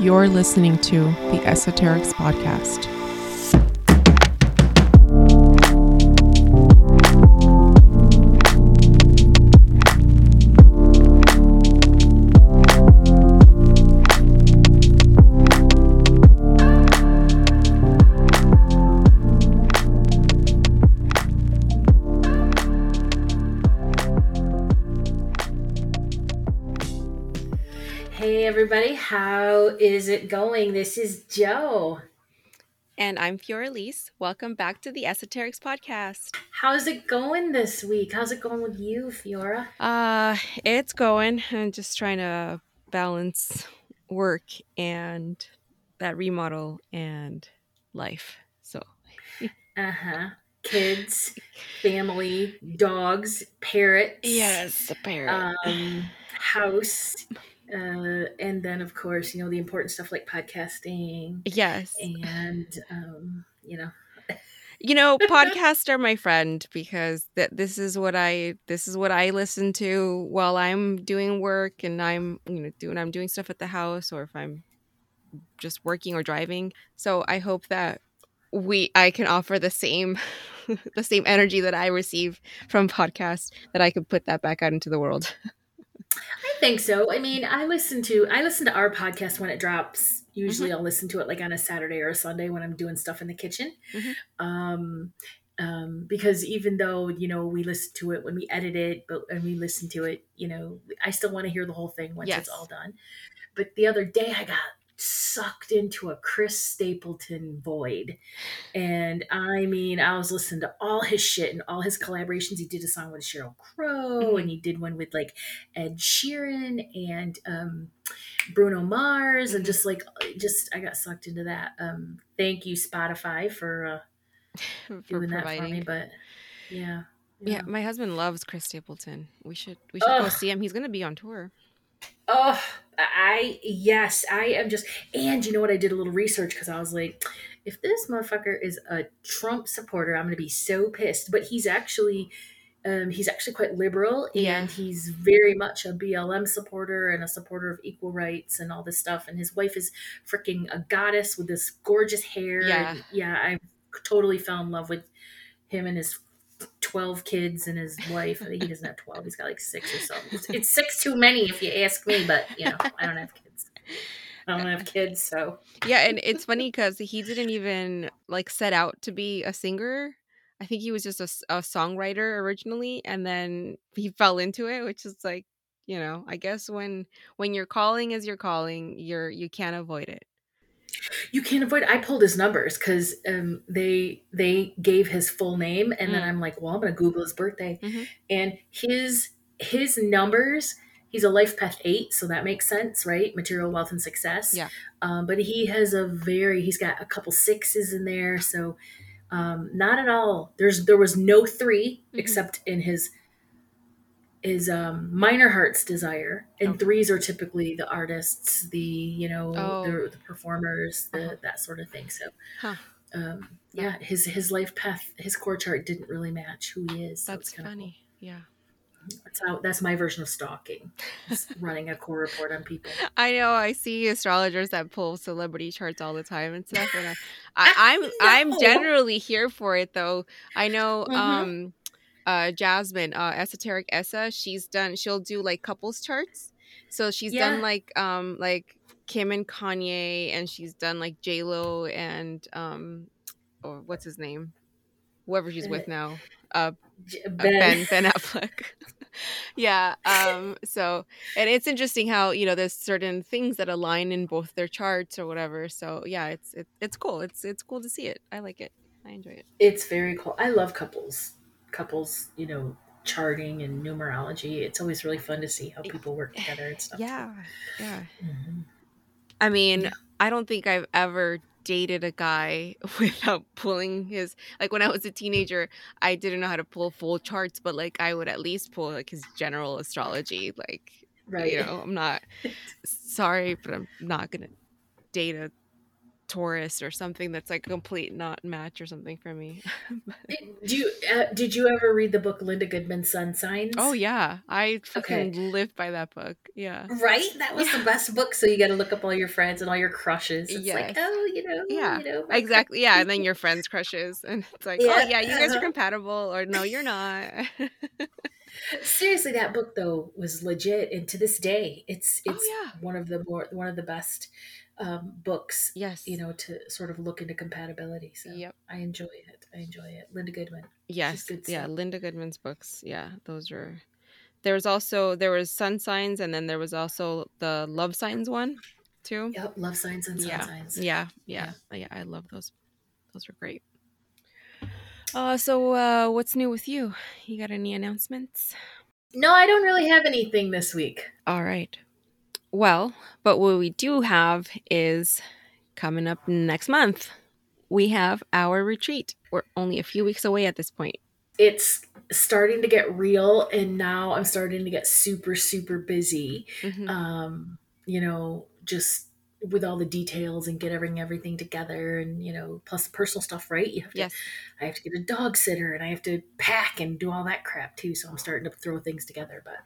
You're listening to the Esoterix Podcast. How is it going? This is Jo. And I'm Fiora Elise. Welcome back to the Esoterix Podcast. How's it going this week? How's it going with you, Fiora? Uh, it's going. I'm just trying to balance work and that remodel and life. So, Uh huh. Kids, family, dogs, parrots. yes, the parrot. Um, house. Uh, and then, of course, you know, the important stuff like podcasting yes. and, um, you know, You know, podcasts are my friend because that this is what I this is what I listen to while I'm doing work and I'm you know doing I'm doing stuff at the house or if I'm just working or driving. So I hope that we I can offer the same the same energy that I receive from podcasts that I could put that back out into the world. I think so. I mean, I listen to I listen to our podcast when it drops. Usually, I'll listen to it like on a Saturday or a Sunday when I'm doing stuff in the kitchen. Mhm. Um, um, because even though you know we listen to it when we edit it, but when we listen to it, you know, I still want to hear the whole thing once Yes. it's all done. But the other day, I got sucked into a Chris Stapleton void, and I mean, I was listening to all his shit and all his collaborations. He did a song with Sheryl Crow, Mhm. and he did one with like Ed Sheeran and um, Bruno Mars, and Mhm. just like just I got sucked into that. Um, thank you Spotify for uh, for doing that for me, providing. but yeah, Yeah, my husband loves Chris Stapleton. We should we should go see him. He's going to be on tour. Oh, I yes, I am just. And you know what? I did a little research because I was like, if this motherfucker is a Trump supporter, I'm going to be so pissed. But he's actually, um, he's actually quite liberal, and Yeah. he's very much a BLM supporter and a supporter of equal rights and all this stuff. And his wife is freaking a goddess with this gorgeous hair. Yeah. and yeah. I totally fell in love with him and his 12 kids and his wife. I think he doesn't have 12. He's got like six or something. It's, it's six too many if you ask me, but you know, I don't have kids. I don't have kids, so Yeah, and it's funny because he didn't even like set out to be a singer. I think he was just a, a songwriter originally, and then he fell into it, which is like, you know, I guess when when your calling is your calling, you're you can't avoid it. You can't avoid. I pulled his numbers because um, they they gave his full name, and then Mm. I'm like, well, I'm gonna Google his birthday, Mhm. and his his numbers. He's a life path eight, so that makes sense, right? Material wealth and success. Yeah. Um, but he has a very he's got a couple sixes in there, so um, not at all. There's there was no 3 Mhm. except in his his um, minor heart's desire, and Okay. threes are typically the artists, the you know Oh. the, the performers, the Uh-huh. that sort of thing. So, Huh. um, yeah, his his life path, his core chart didn't really match who he is. That's kinda funny. Yeah, That's how that's my version of stalking, running a core report on people. I know. I see astrologers that pull celebrity charts all the time and stuff, and I, I, I'm I I'm generally here for it though. I know. Mhm. Um, uh, Jasmine, uh, esoteric Essa, she's done. She'll do like couples charts. So she's Yeah. done like um like Kim and Kanye, and she's done like J Lo and um, or what's his name, whoever she's with Uh, now. Uh, uh, Ben, Ben Ben Affleck. yeah. Um. So, and it's interesting how you know there's certain things that align in both their charts or whatever. So yeah, it's it, it's cool. It's it's cool to see it. I like it. I enjoy it. it's very cool. I love couples, couples, you know, charting and numerology. It's always really fun to see how people work together and stuff. Yeah. Yeah. Mhm. I mean, Yeah. I don't think I've ever dated a guy without pulling his like when I was a teenager, I didn't know how to pull full charts, but like I would at least pull like his general astrology. Like Right. you know, I'm not sorry, but I'm not gonna date a Taurus or something that's like a complete not match or something for me. Did you uh, did you ever read the book Linda Goodman's Sun Signs? oh yeah, I Okay. fucking live by that book. Yeah. Right, that was Yeah. the best book. So you got to look up all your friends and all your crushes. It's like, oh, you know, Yeah, you know, Exactly. Yeah, and then your friends crushes, and it's like, Yeah, oh yeah, you guys are uh-huh. compatible, or no, you're not. Seriously, that book though was legit, and to this day, it's Oh, it's yeah. one of the more one of the best um, books. yes. You know, to sort of look into compatibility. So Yep. I enjoy it. I enjoy it. Linda Goodman. Yes. good Yeah. stuff. Linda Goodman's books. Yeah, those are. There was also there was sun signs, and then there was also the love signs one, too. Yep, love signs and sun yeah. signs. Yeah, yeah, yeah. I love those. Those were great. Uh, so uh, what's new with you? You got any announcements? No, I don't really have anything this week. All right. Well, but what we do have is coming up next month. We have our retreat. We're only a few weeks away at this point. It's starting to get real, and now I'm starting to get super, super busy. Mhm. um, you know, just with all the details and get everything everything together and you know plus the personal stuff right you have to Yes. i have to get a dog sitter and i have to pack and do all that crap too so i'm starting to throw things together but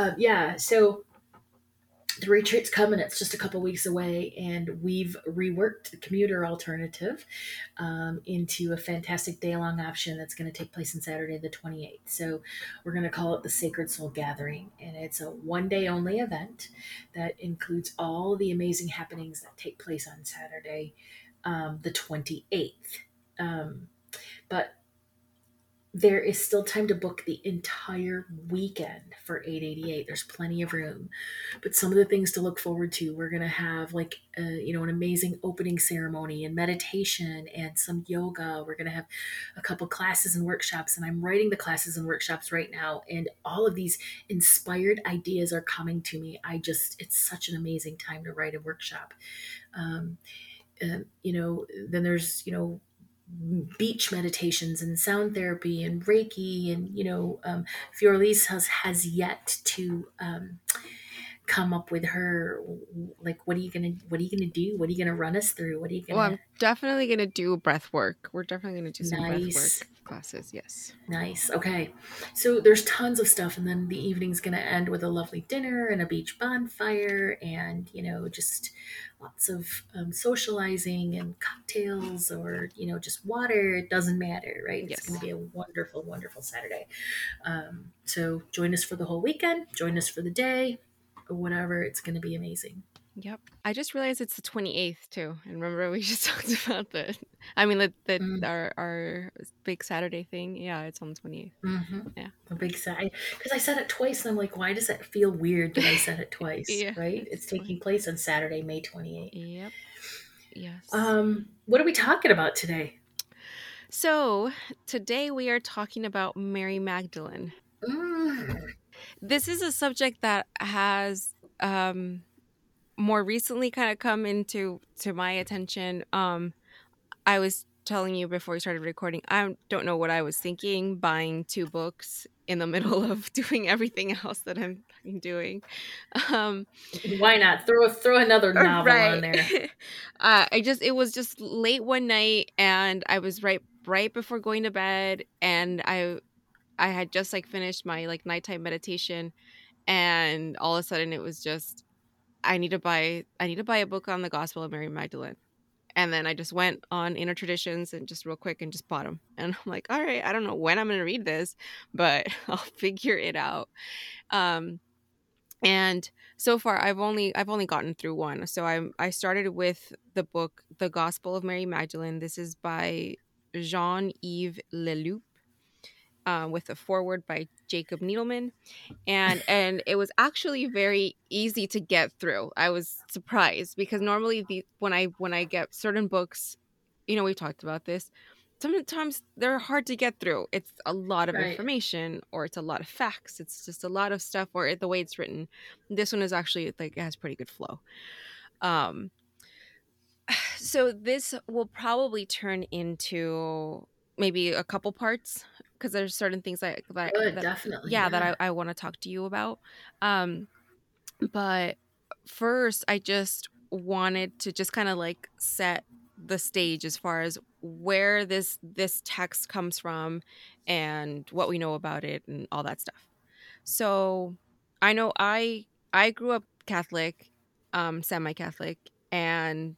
um, yeah so the retreat's coming it's just a couple weeks away and we've reworked the commuter alternative um, into a fantastic day long option that's going to take place on saturday the 28th so we're going to call it the sacred soul gathering and it's a one day only event that includes all the amazing happenings that take place on saturday um, the 28th um, but there is still time to book the entire weekend for 888 there's plenty of room. But some of the things to look forward to we're going to have like uh, you know an amazing opening ceremony and meditation and some yoga. We're going to have a couple classes and workshops and i'm writing the classes and workshops right now and all of these inspired ideas are coming to me. I just it's such an amazing time to write a workshop. Um, uh, you know then there's you know beach meditations and sound therapy and reiki and you know um, has has yet to um, come up with her like what are you gonna what are you gonna do what are you gonna run us through what are you gonna Well, I'm definitely gonna do breath work. We're definitely gonna do some breath Nice. work classes. Yes. Nice. Okay. So there's tons of stuff, and then the evening's to end with a lovely dinner and a beach bonfire, and you know, just lots of um, socializing and cocktails, or you know, just water. It doesn't matter, right? It's Yes. going to be a wonderful, wonderful Saturday. Um, so join us for the whole weekend. Join us for the day, or whatever. It's going to be amazing. Yep. I just realized it's the 28th too. And remember we just talked about the I mean the, the Mm. our our big Saturday thing. Yeah, it's on the 28th. Mm-hmm. Yeah. A big side because I said it twice, and I'm like, why does that feel weird that I said it twice? Yeah, right? it's It's taking place on Saturday, May 28th. Yep. Yes. Um, what are we talking about today? so today we are talking about Mary Magdalene. Mm, This is a subject that has um more recently kind of come into to my attention. Um I was telling you before we started recording, I don't know what I was thinking buying two books in the middle of doing everything else that I'm doing. Um why not throw throw another novel on there? uh, I just it was just late one night and I was right right before going to bed and I I had just like finished my like nighttime meditation and all of a sudden it was just I need to buy I need to buy a book on the Gospel of Mary Magdalene. And then I just went on Inner Traditions and just real quick and just bought them. And I'm like, all right, I don't know when I'm going to read this, but I'll figure it out. Um, and so far I've only I've only gotten through one. So I'm I started with the book The Gospel of Mary Magdalene. This is by Jean-Yves Leloup. Uh, with a foreword by Jacob Needleman, and and it was actually very easy to get through. I was surprised because normally the when I when I get certain books, you know, we've talked about this. Sometimes they're hard to get through. It's a lot of Right. information, or it's a lot of facts. It's just a lot of stuff, or the way it's written. This one is actually like it has pretty good flow. Um, so this will probably turn into maybe a couple parts because there's certain things that, that, Good, that definitely. yeah, that I, I want to talk to you about. Um, but first, I just wanted to just kind of like set the stage as far as where this this text comes from and what we know about it and all that stuff. So I know I I grew up Catholic, um, semi-Catholic, and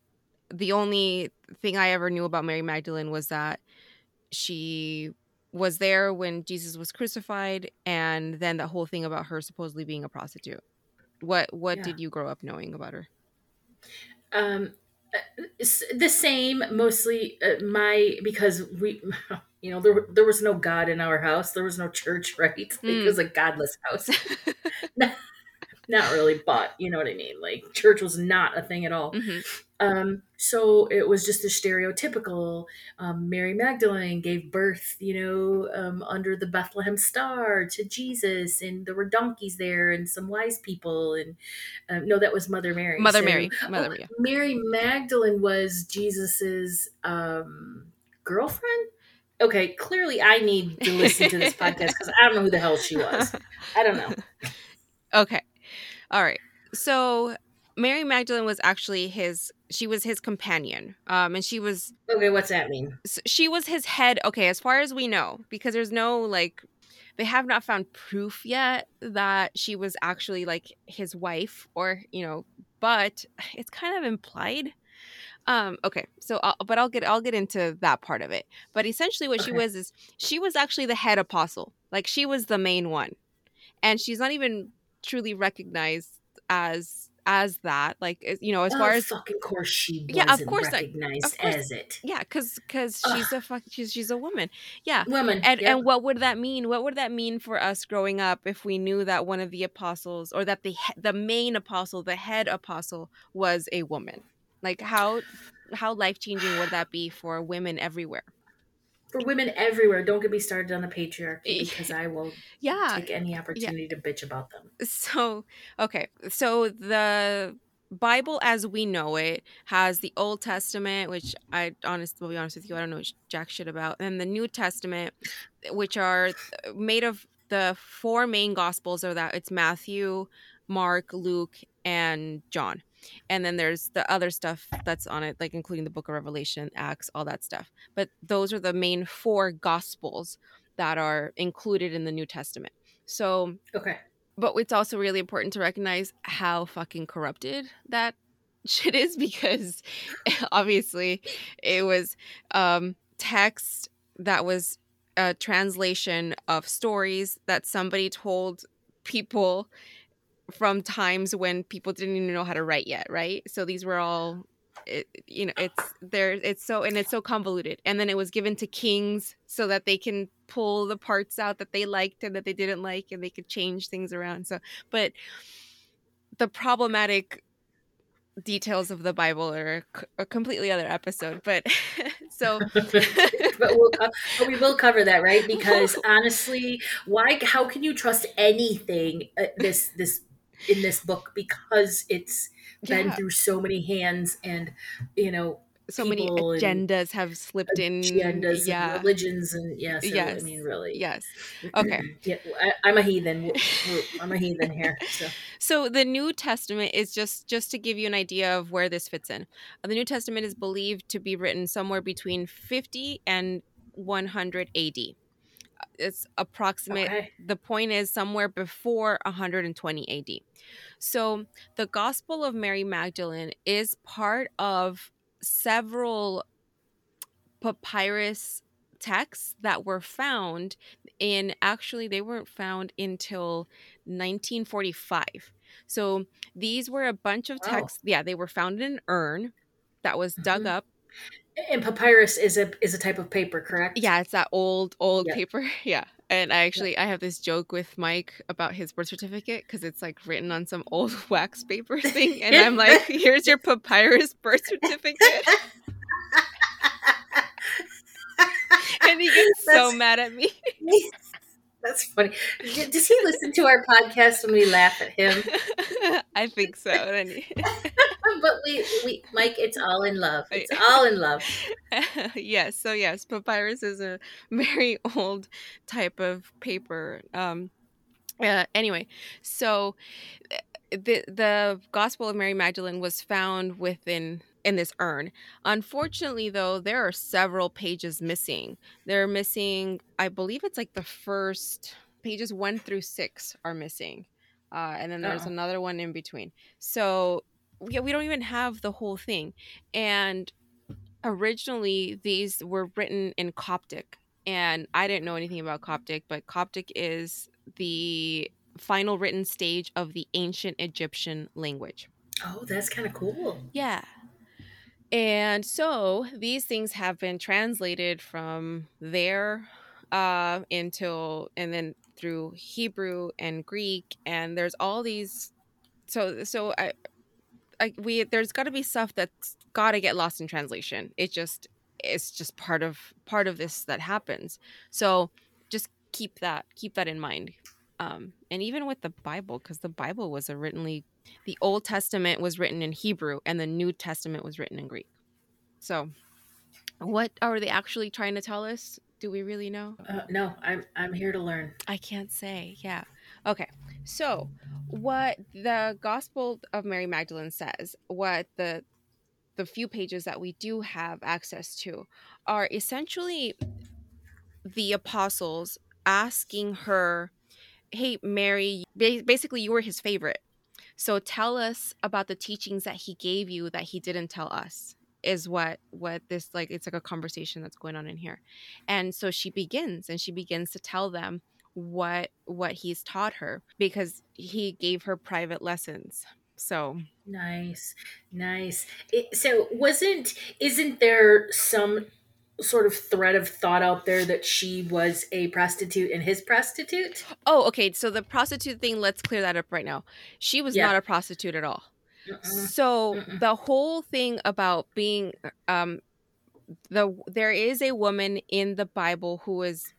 the only thing I ever knew about Mary Magdalene was that she was there when Jesus was crucified, and then the whole thing about her supposedly being a prostitute. What what Yeah. did you grow up knowing about her? Um, uh, the same, mostly uh, my because we, you know, there there was no God in our house. There was no church, right? Like, It Mm. was a godless house. Not really, but you know what I mean. Like church was not a thing at all. Mhm. Um, so it was just a stereotypical um, Mary Magdalene gave birth, you know, um, under the Bethlehem star to Jesus, and there were donkeys there and some wise people, and um, no, that was Mother Mary. Mother So- Mary, Mother Oh, Mary. Mary Magdalene was Jesus's um, girlfriend. Okay, clearly I need to listen to this podcast because I don't know who the hell she was. I don't know. Okay. All right. So Mary Magdalene was actually his she was his companion. Um and she was Okay, what's that mean? she was his head okay as far as we know because there's no like they have not found proof yet that she was actually like his wife or you know but it's kind of implied um okay so I'll, but i'll get i'll get into that part of it but essentially what she was is she was actually the head apostle like she was the main one and she's not even truly recognized as as that like you know as far Oh, as fucking course she wasn't Yeah, of course I- recognized of course. as it. yeah because because she's a fuck she's, she's a woman yeah Woman. and yep. and what would that mean what would that mean for us growing up if we knew that one of the apostles or that the the main apostle the head apostle was a woman like how how life changing would that be for women everywhere for women everywhere, don't get me started on the patriarchy because I will yeah. take any opportunity to bitch about them. so okay. So the bible as we know it has the old testament which i honest will be honest with you i don't know jack shit about and the new testament which are made of the four main gospels are that it's matthew mark luke and john and then there's the other stuff that's on it like including the book of revelation acts all that stuff but those are the main four gospels that are included in the new testament so Okay. but it's also really important to recognize how fucking corrupted that shit is because obviously it was um text that was a translation of stories that somebody told people from times when people didn't even know how to write yet right? So these were all it, you know it's there it's so and it's so convoluted. And then it was given to kings so that they can pull the parts out that they liked and that they didn't like and they could change things around. So but the problematic details of the bible are a completely other episode but so but we'll we will cover that right? Because honestly why how can you trust anything uh, this this in this book because it's been through so many hands and you know so many agendas have slipped in agendas yeah and religions and yeah so, Yes. i mean really yes Okay. yeah I, i'm a heathen We're- we're- i'm a heathen here so So the New Testament is just just to give you an idea of where this fits in. The New Testament is believed to be written somewhere between 50 and 100 AD. It's approximate. okay The point is somewhere before 120 AD. So the Gospel of Mary Magdalene is part of several papyrus texts that were found in actually they weren't found until 1945 so these were a bunch of Wow. texts yeah they were found in an urn that was dug Mhm. up and papyrus is a is a type of paper correct? Yeah it's that old old Yeah. paper. Yeah. And i actually i have this joke with mike about his birth certificate because it's like written on some old wax paper thing and i'm like here's your papyrus birth certificate. And he gets so mad at me That's funny. Does he listen to our podcast when we laugh at him? I think so. But we, we, Mike, it's all in love. It's all in love. yes, so yes, papyrus is a very old type of paper. Um, Uh, anyway, so uh, the the Gospel of Mary Magdalene was found within in this urn. Unfortunately, though, there are several pages missing. They're missing, I believe it's like the first pages one through six are missing, uh, and then there's Uh-oh. another one in between. So yeah, we don't even have the whole thing. And originally, these were written in Coptic, and I didn't know anything about Coptic, but Coptic is the final written stage of the ancient Egyptian language. Oh, that's kind of cool. Yeah. And so these things have been translated from there uh until and then through Hebrew and Greek and there's all these so so I I we there's got to be stuff that's got to get lost in translation. It just it's just part of part of this that happens. So just keep that keep that in mind. Um and even with the Bible cuz the Bible was originally the Old Testament was written in Hebrew and the New Testament was written in Greek. So, what are they actually trying to tell us? Do we really know? Uh, no, I'm I'm here to learn. I can't say. Yeah. Okay. So, what the Gospel of Mary Magdalene says, what the the few pages that we do have access to are essentially the apostles asking her, "Hey Mary, basically you were his favorite. So tell us about the teachings that he gave you that he didn't tell us." Is what what this like it's like a conversation that's going on in here. And so she begins and she begins to tell them what what he's taught her because he gave her private lessons. So Nice, nice. It, so wasn't isn't there some sort of thread of thought out there that she was a prostitute and his prostitute? Oh, okay. So the prostitute thing, let's clear that up right now. She was Yeah. not a prostitute at all. Uh-uh. So Mm-mm. the whole thing about being um the there is a woman in the Bible who is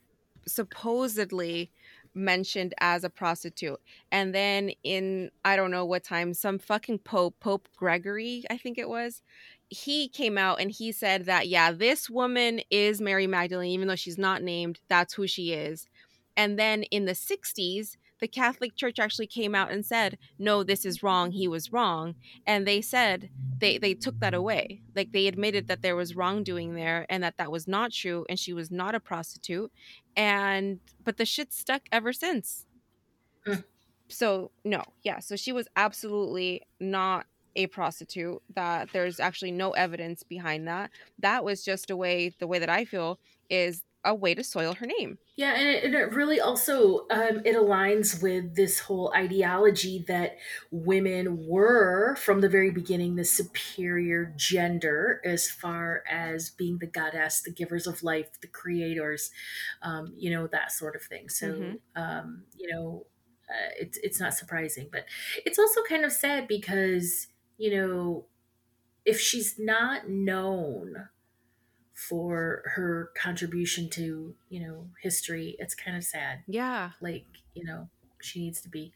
supposedly mentioned as a prostitute. And then in I don't know what time some fucking pope, Pope Gregory, I think it was, he came out and he said that yeah, this woman is Mary Magdalene even though she's not named, that's who she is. And then in the 60s, the Catholic Church actually came out and said, "No, this is wrong. He was wrong." And they said they they took that away. Like they admitted that there was wrongdoing there and that that was not true and she was not a prostitute. And but the shit stuck ever since. Hmm. So, no. Yeah, so she was absolutely not a prostitute. That there's actually no evidence behind that. That was just a way the way that I feel is a way to soil her name. Yeah, and it, and it really also um, it aligns with this whole ideology that women were from the very beginning the superior gender as far as being the goddess, the givers of life, the creators, um, you know that sort of thing. So Mhm. um, you know, uh, it's it's not surprising, but it's also kind of sad because you know if she's not known for her contribution to you know history it's kind of sad Yeah. like you know she needs to be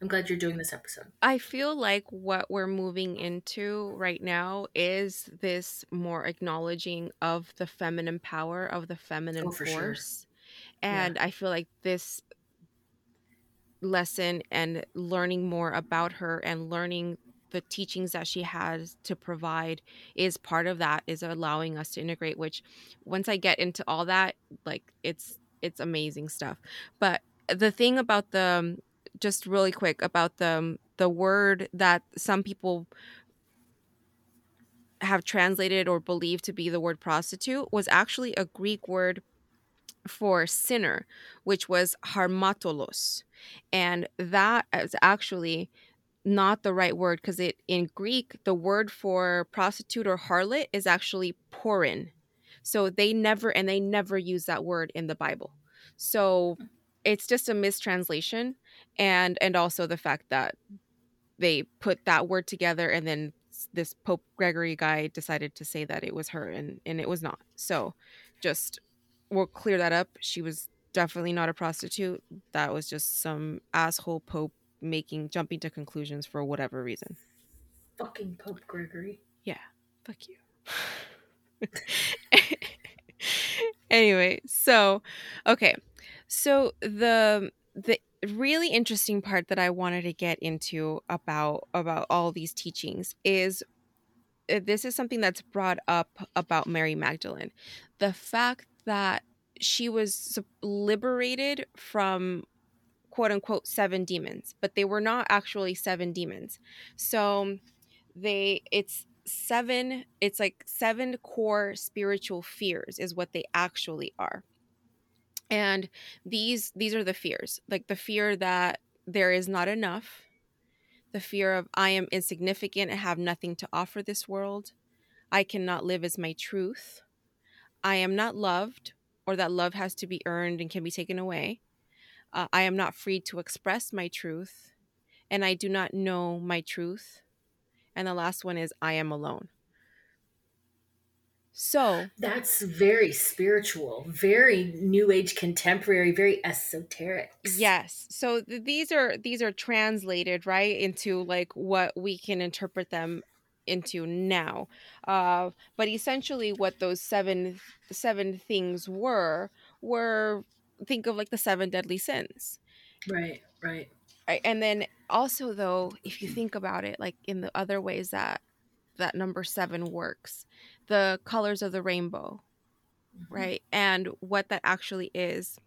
i'm glad you're doing this episode I feel like what we're moving into right now is this more acknowledging of the feminine power, of the feminine Oh, for sure. force. And I feel like this lesson and learning more about her and learning the teachings that she has to provide is part of that is allowing us to integrate which once i get into all that like it's it's amazing stuff but the thing about the just really quick about the the word that some people have translated or believe to be the word prostitute was actually a Greek word for sinner, which was harmatolos. And that is actually not the right word because it in Greek the word for prostitute or harlot is actually porin. So they never and they never use that word in the Bible. So it's just a mistranslation and and also the fact that they put that word together and then this Pope Gregory guy decided to say that it was her and and it was not. So just we'll clear that up. She was definitely not a prostitute. That was just some asshole pope making jumping to conclusions for whatever reason. fucking pope gregory Yeah. Fuck you. anyway, so okay. So the the really interesting part that I wanted to get into about about all these teachings is uh, this is something that's brought up about Mary Magdalene. The fact that she was liberated from quote unquote seven demons, but they were not actually seven demons. So they it's seven it's like seven core spiritual fears is what they actually are. And these these are the fears like the fear that there is not enough the fear of i am insignificant and have nothing to offer this world. I cannot live as my truth. I am not loved or that love has to be earned and can be taken away uh, i am not free to express my truth and i do not know my truth and the last one is i am alone so that's very spiritual, very new age contemporary, very esoteric. Yes. So th- these are these are translated right into like what we can interpret them into now. Uh, but essentially, what those seven seven things were were think of like the seven deadly sins. Right. Right. Right. And then also though, if you think about it, like in the other ways that that number seven works the colors of the rainbow mm-hmm. right and what that actually is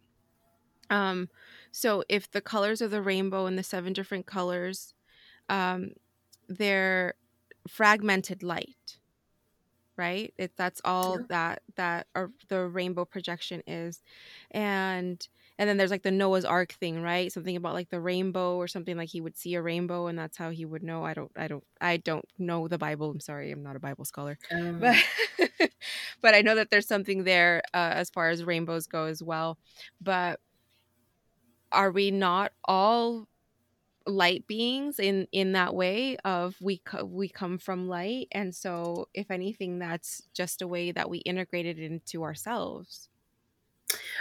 um so if the colors of the rainbow and the seven different colors um they're fragmented light right it, that's all that that are, the rainbow projection is and and then there's like the Noah's Ark thing, right? Something about like the rainbow or something like he would see a rainbow and that's how he would know. I don't I don't I don't know the Bible. I'm sorry, I'm not a Bible scholar. Um. But but I know that there's something there uh, as far as rainbows go as well. But are we not all light beings in in that way of we co- we come from light and so if anything that's just a way that we integrate it into ourselves.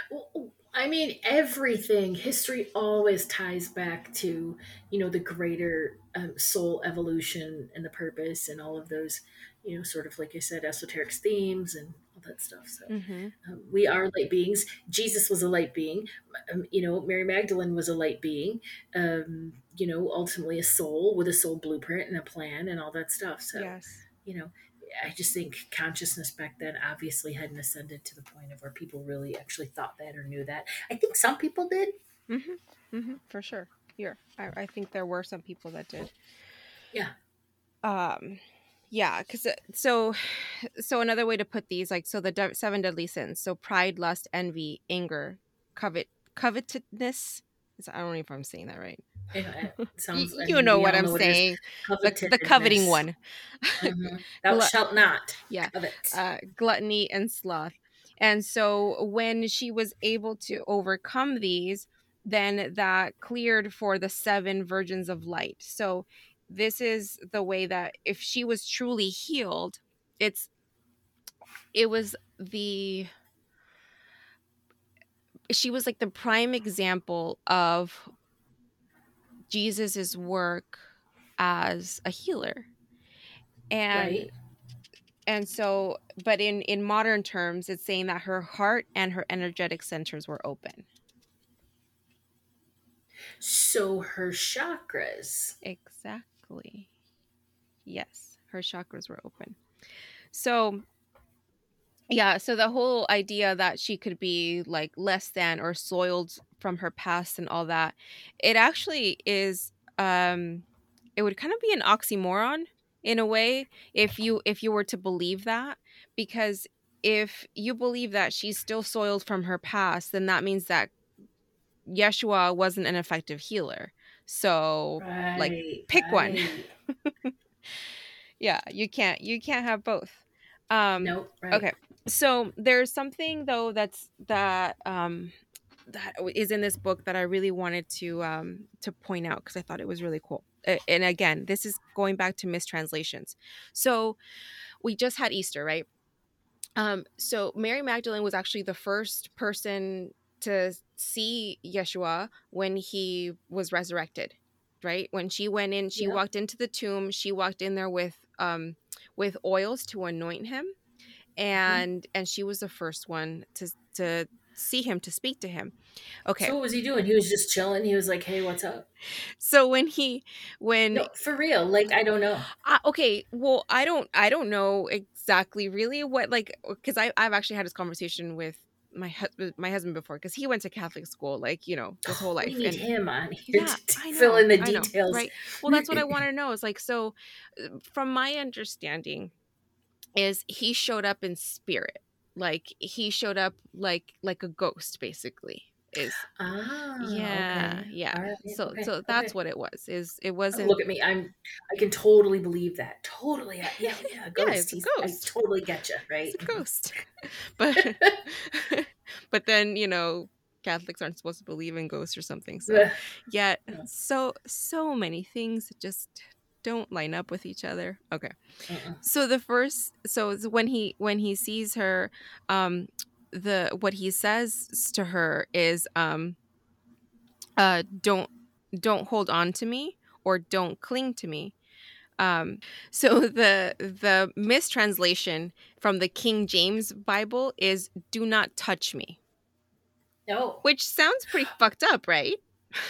Well, I mean, everything, history always ties back to, you know, the greater um, soul evolution and the purpose and all of those, you know, sort of like I said, esoteric themes and that stuff. So mm-hmm. um, we are light beings. Jesus was a light being. Um, you know, Mary Magdalene was a light being. Um, you know, ultimately a soul with a soul blueprint and a plan and all that stuff. So, yes. you know, I just think consciousness back then obviously hadn't ascended to the point of where people really actually thought that or knew that. I think some people did. Mm-hmm. Mm-hmm. For sure. Here, I, I think there were some people that did. Yeah. Um, yeah, because uh, so, so another way to put these, like, so the de- seven deadly sins. So pride, lust, envy, anger, covet, covetousness I don't know if I'm saying that right. sounds, you, you know what I'm know saying. The, the, coveting one. mm-hmm. Thou Glut- shalt not. Yeah. Uh, gluttony and sloth. And so when she was able to overcome these, then that cleared for the seven virgins of light. So this is the way that if she was truly healed, it's it was the she was like the prime example of Jesus's work as a healer. And right. and so but in in modern terms it's saying that her heart and her energetic centers were open. So her chakras. Exactly. Yes, her chakras were open. So yeah, so the whole idea that she could be like less than or soiled from her past and all that, it actually is um it would kind of be an oxymoron in a way if you if you were to believe that because if you believe that she's still soiled from her past, then that means that Yeshua wasn't an effective healer. So right, like pick right. one. yeah, you can't you can't have both. Um nope, right. okay so there's something though that's that um that is in this book that I really wanted to um to point out because I thought it was really cool. And again, this is going back to mistranslations. So we just had Easter, right? Um so Mary Magdalene was actually the first person to see Yeshua when he was resurrected, right? When she went in, she yeah. walked into the tomb, she walked in there with um with oils to anoint him Mm-hmm. and mm-hmm. and she was the first one to to see him to speak to him. Okay. So what was he doing? He was just chilling. He was like, "Hey, what's up?" So when he when No, for real. Like I don't know. uh, okay, well, I don't I don't know exactly really what like because I I've actually had this conversation with my husband my husband before because he went to Catholic school like you know his whole life We need and him on here yeah, to I fill in the I know, details. right? Well, that's what I want to know. Is like so, uh, from my understanding, is he showed up in spirit, like he showed up like like a ghost, basically. Is Ah, yeah, okay. yeah. Right, So okay, so that's okay. what it was. Is it Oh, wasn't Look at me. I'm. I can totally believe that. Totally. Yeah. Yeah. yeah a ghost. He's, ghost. I totally get you. Right. it's a ghost, but but then you know Catholics aren't supposed to believe in ghosts or something. So yet Yeah. so so many things just don't line up with each other. Okay. Uh-uh. so the first so when he when he sees her um the what he says to her is um uh don't don't hold on to me or don't cling to me. Um so the the mistranslation from the king james bible is do not touch me. No. which sounds pretty fucked up right?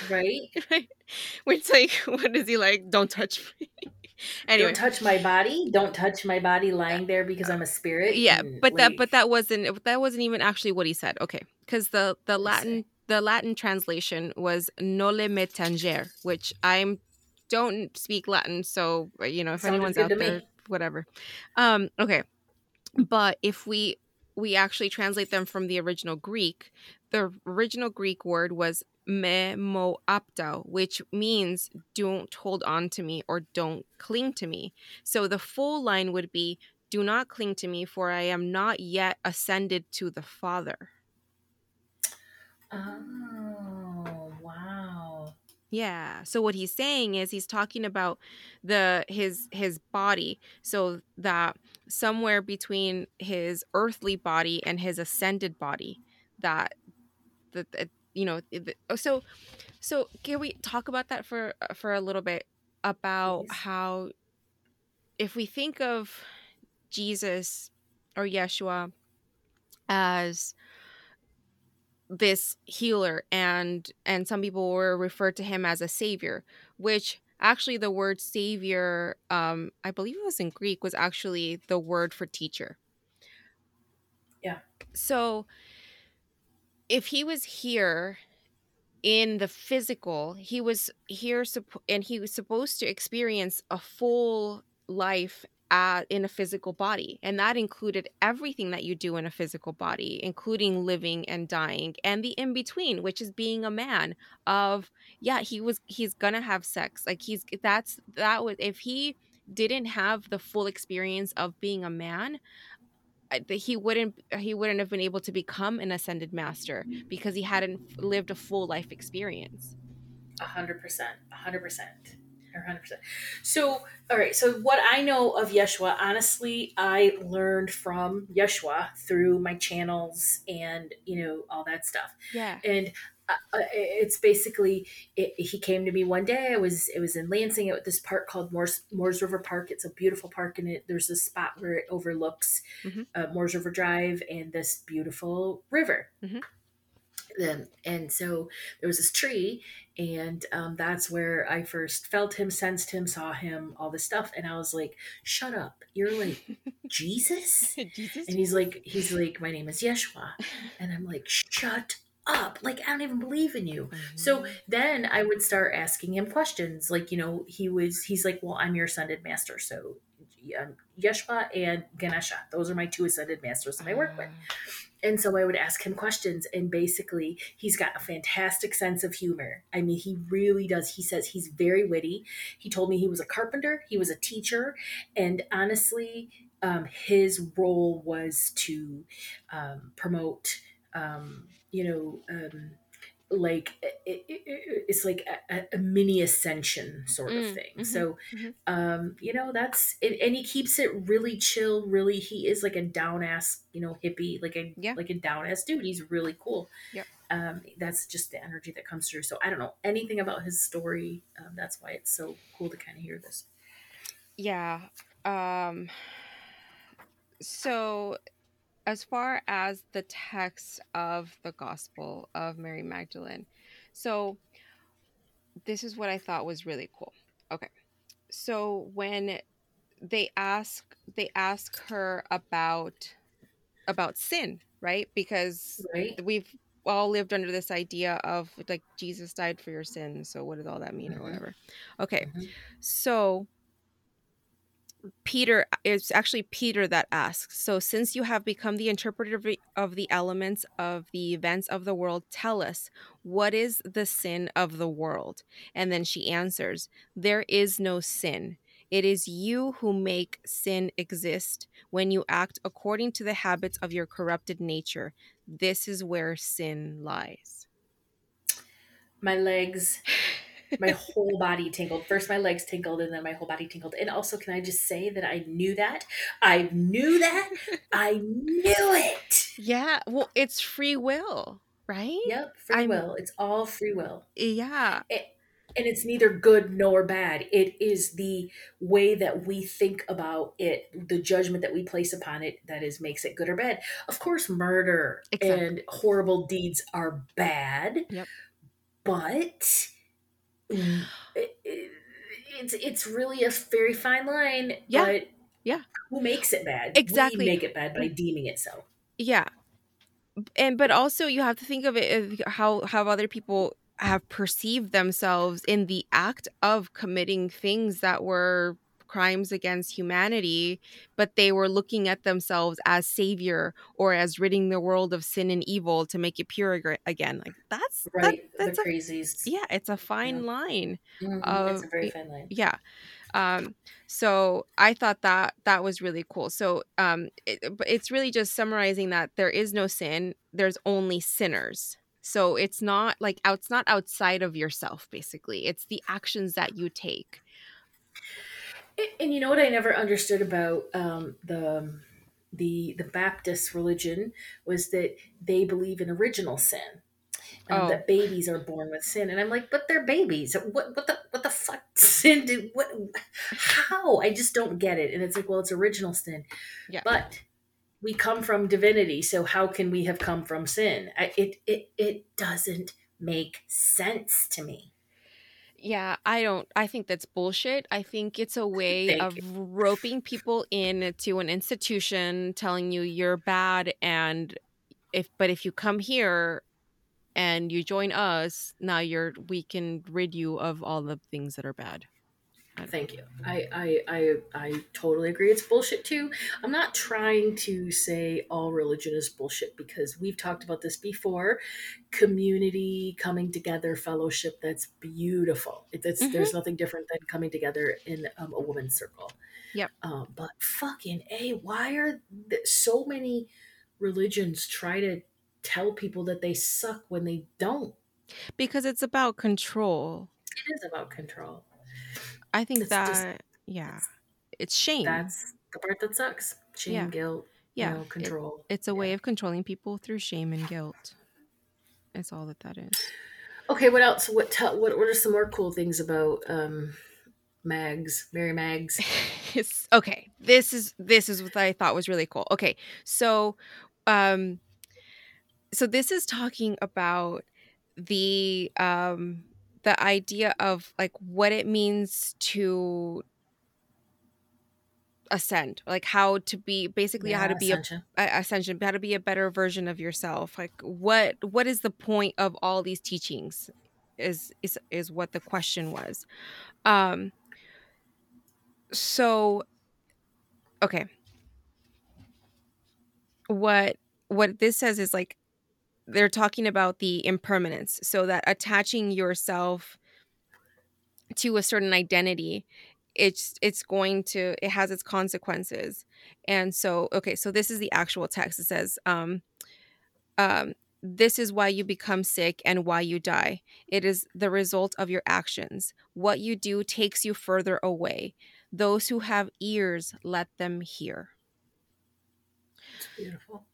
Right. which like what is he like don't touch me anyway Don't touch my body. Don't touch my body lying there because I'm a spirit. yeah and, but that but that wasn't that wasn't even actually what he said okay because the the latin the latin translation was nole me tanger which i'm don't speak latin so uh, you know if anyone's out to me. there whatever um okay but if we we actually translate them from the original greek the original greek word was me mo aptao which means don't hold on to me or don't cling to me so the full line would be do not cling to me for i am not yet ascended to the father Oh wow. Yeah. So what he's saying is he's talking about the his his body so that somewhere between his earthly body and his ascended body that that, that you know oh, so so can we talk about that for for a little bit about Please. how if we think of Jesus or Yeshua as this healer and and some people were referred to him as a savior which actually the word savior um i believe it was in greek was actually the word for teacher Yeah. so if he was here in the physical he was here and he was supposed to experience a full life uh, in a physical body and that included everything that you do in a physical body including living and dying and the in between which is being a man of yeah he was he's gonna have sex like he's that's that was if he didn't have the full experience of being a man he wouldn't he wouldn't have been able to become an ascended master because he hadn't lived a full life experience A hundred percent. A hundred percent. A hundred percent. So, all right. So, what I know of Yeshua, honestly, I learned from Yeshua through my channels and you know all that stuff. yeah And uh, uh, it's basically it, he came to me one day. I was it was in Lansing at this park called Moores Moores River Park. It's a beautiful park, and it there's a spot where it overlooks Mhm. uh, Moores River Drive and this beautiful river. Mhm. Then and so there was this tree, and um, that's where I first felt him, sensed him, saw him, all this stuff, and I was like, "Shut up! You're like Jesus." jesus And he's like, he's like, my name is Yeshua. And I'm like, shut up. Like, I don't even believe in you. So then I would start asking him questions. Like, you know, he was, he's like, well, I'm your ascended master. So um, Yeshua and Ganesha, those are my two ascended masters that I work with. And so I would ask him questions. And basically, he's got a fantastic sense of humor. I mean, he really does. He says he's very witty. He told me he was a carpenter, he was a teacher. And honestly, um, his role was to um, promote, um, you know, um, like it, it, it- it's like a, a mini ascension sort of Mm, thing. mhm, So, mhm. um, you know, that's it, and he keeps it really chill. Really, he is like a down ass, you know, hippie, like a Yeah. like a down ass dude. He's really cool. Yep. Um, that's just the energy that comes through. So I don't know anything about his story. Um, that's why it's so cool to kind of hear this. yeah um so as far as the text of the Gospel of Mary Magdalene, so this is what I thought was really cool. Okay, so when they ask they ask her about about sin, right? Because Right? we've all lived under this idea of like Jesus died for your sins. So what does all that mean or Mhm. whatever? Okay. Mhm. So Peter it's actually Peter that asks. So since you have become the interpreter of the- elements of the events of the world, tell us what is the sin of the world? And then she answers, there is no sin. It is you who make sin exist when you act according to the habits of your corrupted nature. This is where sin lies. My legs, my whole body tingled. First, my legs tingled, and then my whole body tingled. And also, can I just say that I knew that? I knew that. I knew it. Yeah, well, it's free will, right? Yep, free I'm- will. It's all free will. Yeah. and it's neither good nor bad. It is the way that we think about it, the judgment that we place upon it that is makes it good or bad. Of course, murder Exactly. and horrible deeds are bad. Yep. But mm, it, it- it's it's really a very fine line. Yeah. But Yeah. Who makes it bad? Exactly. We make it bad by deeming it so. Yeah. And but also you have to think of it as how how other people have perceived themselves in the act of committing things that were crimes against humanity, but they were looking at themselves as savior or as ridding the world of sin and evil to make it pure again. Like that's that- Right. that's the a crazies. yeah, it's a fine Yeah. line. Mhm, it's Uh, a very fine line. yeah um so i thought that that was really cool so um it, but it's really just summarizing that there is no sin there's only sinners so it's not like out, it's not outside of yourself basically it's the actions that you take And- you know what I never understood about um, the the the Baptist religion was that they believe in original sin, um, Oh. that babies are born with sin, and I'm like, but they're babies. What what the what the fuck sin did what? How I just don't get it. And it's like, well, it's original sin, Yeah. but we come from divinity, so how can we have come from sin? I, it it it doesn't make sense to me. Yeah i don't i think that's bullshit. I think it's a way of roping people in to an institution telling you you're bad and if but if you come here and you join us now you're we can rid you of all the things that are bad Thank you. I, I I I totally agree. It's bullshit too. I'm not trying to say all religion is bullshit because we've talked about this before. Community coming together, fellowship. That's beautiful. It, that's there's nothing different than coming together in um, a woman's circle. Yep. Um, but fucking a, why are th- so many religions try to tell people that they suck when they don't? because it's about control It is about control. I think It's that just- yeah it's shame That's the part that sucks. Shame, Yeah. guilt, yeah you know, it- control. it's a way of controlling people through shame and guilt it's all that that is Okay, what else? What tell, what what are some more cool things about um Mags, Mary Mags? Okay this is this is what i thought was really cool okay so um so this is talking about the um the idea of like what it means to ascend like how to be basically how to be a Ascension. uh, ascension how to be a better version of yourself. Like what what is the point of all these teachings is is is what the question was. Um so okay. What what this says is like they're talking about the impermanence so that attaching yourself to a certain identity it's it's going to it has its consequences. And so okay so this is the actual text. It says um um this is why you become sick and why you die. It is the result of your actions. What you do takes you further away. Those who have ears let them hear. It's beautiful.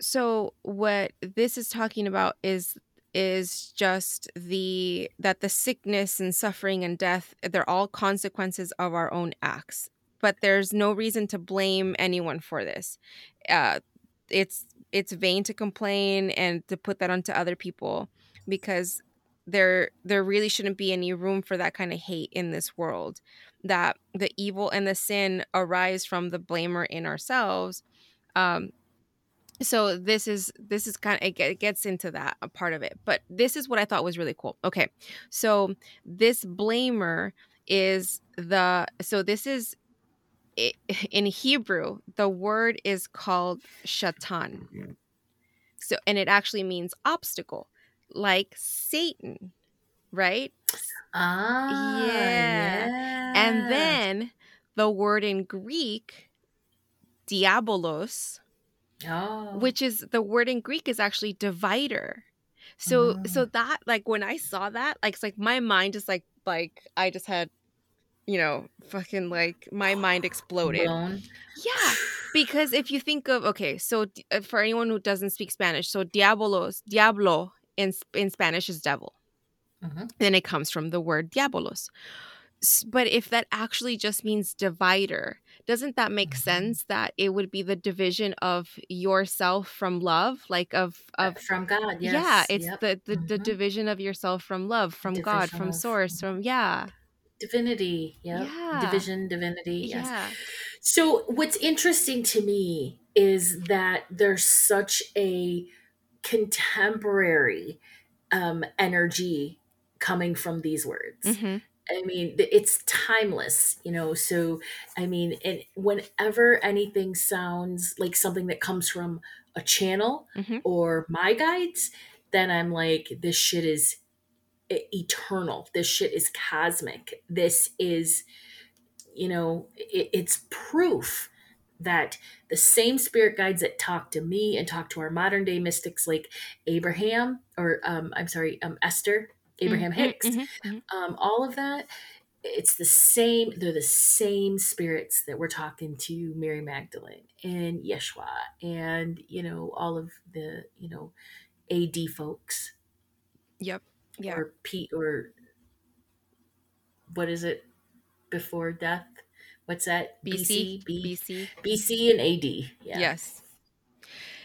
So what this is talking about is is just the that the sickness and suffering and death they're all consequences of our own acts. But there's no reason to blame anyone for this. Uh it's it's vain to complain and to put that onto other people because there there really shouldn't be any room for that kind of hate in this world. That the evil and the sin arise from the blamer in ourselves um so this is this is kind of it gets into that a part of it but this is what i thought was really cool okay so this blamer is the so this is in hebrew the word is called shatan so and it actually means obstacle like satan right Ah, yeah. yeah. and then the word in greek diabolos oh, which is the word in Greek is actually divider. So so that like when I saw that, like it's like my mind just like like I just had, you know, fucking like my mind exploded. blown. Yeah, because if you think of okay, so uh, for anyone who doesn't speak Spanish, so diabolos, diablo in in Spanish is devil. Mhm. Then it comes from the word diabolos. But if that actually just means divider, doesn't that make Mhm. sense that it would be the division of yourself from love, like of of from God. Yes. yeah, it's Yep. the, the the Mhm. division of yourself from love, from God, from source, from yeah, divinity. Yep. Yeah. Division, divinity. Yes. yeah, So what's interesting to me is that there's such a contemporary um, energy coming from these words. hmm I mean, it's timeless, you know. So, I mean, and whenever anything sounds like something that comes from a channel Mhm. or my guides, then I'm like, this shit is eternal. This shit is cosmic. This is, you know, it, it's proof that the same spirit guides that talk to me and talk to our modern day mystics like Abraham or um, I'm sorry, um, Esther, Abraham Mhm, Hicks, mhm, mhm. um, all of that it's the same they're the same spirits that we're talking to mary magdalene and yeshua and you know all of the you know ad folks Yep. Yeah. or pete or what is it before death what's that BC, B- BC. bc and ad yeah Yes.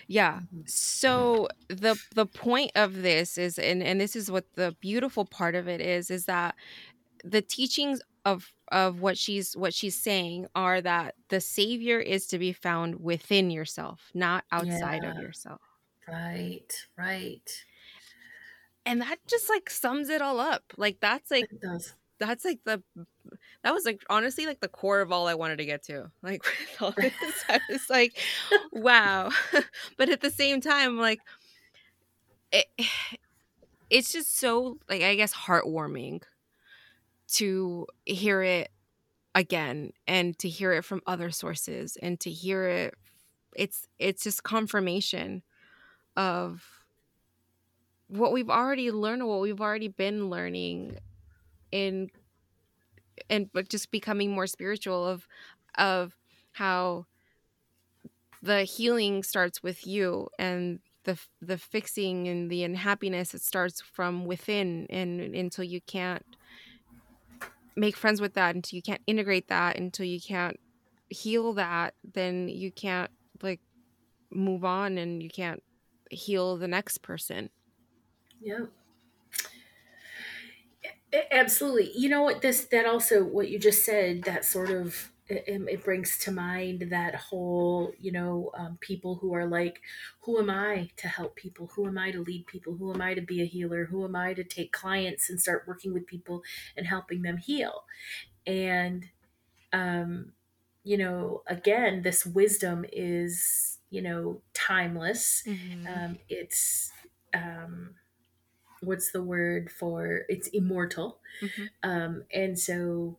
Yeah. Mhm. So the the point of this is and and this is what the beautiful part of it is is that the teachings of of what she's what she's saying are that the savior is to be found within yourself, not outside of yourself. right right And that just like sums it all up. Like that's like that's like the that was like honestly like the core of all I wanted to get to. Like with all this, I was like, wow. but at the same time, like it, it's just so like I guess heartwarming to hear it again and to hear it from other sources and to hear it it's it's just confirmation of what we've already learned what we've already been learning in and but just becoming more spiritual of of how the healing starts with you and the the fixing and the unhappiness it starts from within and until you can't make friends with that until you can't integrate that until you can't heal that then you can't like move on and you can't heal the next person Yeah. Absolutely. You know what this that also what you just said that sort of it, it brings to mind that whole you know um, people who are like who am i to help people? Who am i to lead people? Who am i to be a healer? Who am i to take clients and start working with people and helping them heal? And um you know again this wisdom is you know timeless. Um, it's um, what's the word for it's immortal Mhm. um, and so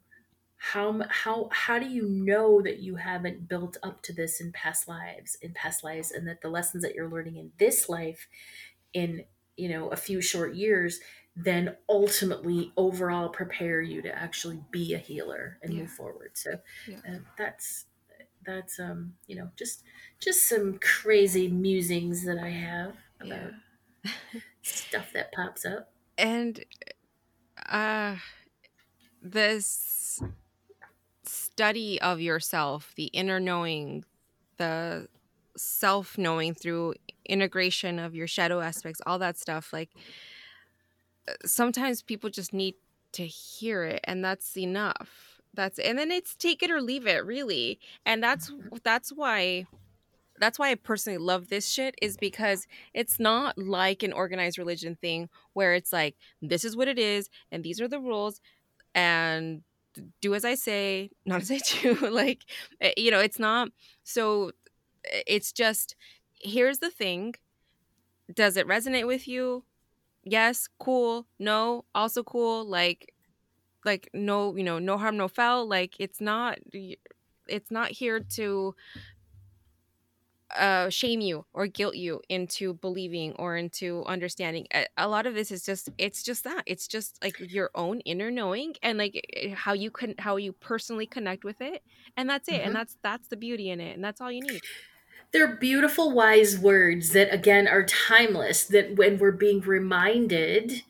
how how how do you know that you haven't built up to this in past lives in past lives and that the lessons that you're learning in this life in you know a few short years then ultimately overall prepare you to actually be a healer and Yeah. move forward so Yeah. uh, that's that's um you know just just some crazy musings that i have about yeah stuff that pops up. And uh this study of yourself the inner knowing the self knowing through integration of your shadow aspects all that stuff like sometimes people just need to hear it and that's enough. That's and then it's take it or leave it really. And that's that's why that's why I personally love this shit is because it's not like an organized religion thing where it's like this is what it is and these are the rules and do as I say, not as I do. like eh, you know, it's not so eh, it's just here's the thing. Does it resonate with you? Yes, cool. No, also cool. Like like no, you know, no harm no foul. Like it's not it's not here to uh, shame you or guilt you into believing or into understanding. A, a, lot of this is just it's just that it's just like your own inner knowing and like eh, how you can how you personally connect with it, and that's it. Mm-hmm. And that's that's the beauty in it, and that's all you need. They're beautiful, wise words that again are timeless. That when we're being reminded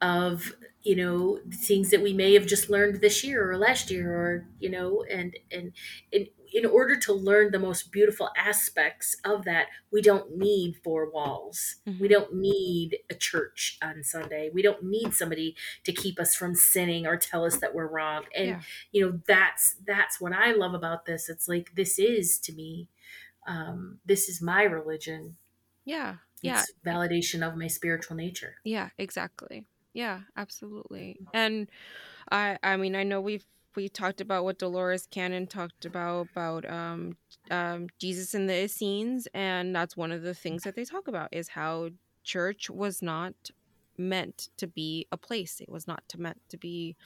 of you know things that we may have just learned this year or last year or you know and and, and in order to learn the most beautiful aspects of that, we don't need four walls. Mm-hmm. We don't need a church on Sunday. We don't need somebody to keep us from sinning or tell us that we're wrong. And yeah. you know, that's that's what I love about this. It's like this is to me um this is my religion. Yeah. Yeah. It's validation of my spiritual nature. Yeah, exactly. Yeah, absolutely. And I I mean, I know we've we talked about what Dolores Cannon talked about about um, um, Jesus in the Essenes, and that's one of the things that they talk about is how church was not meant to be a place. It was not to meant to be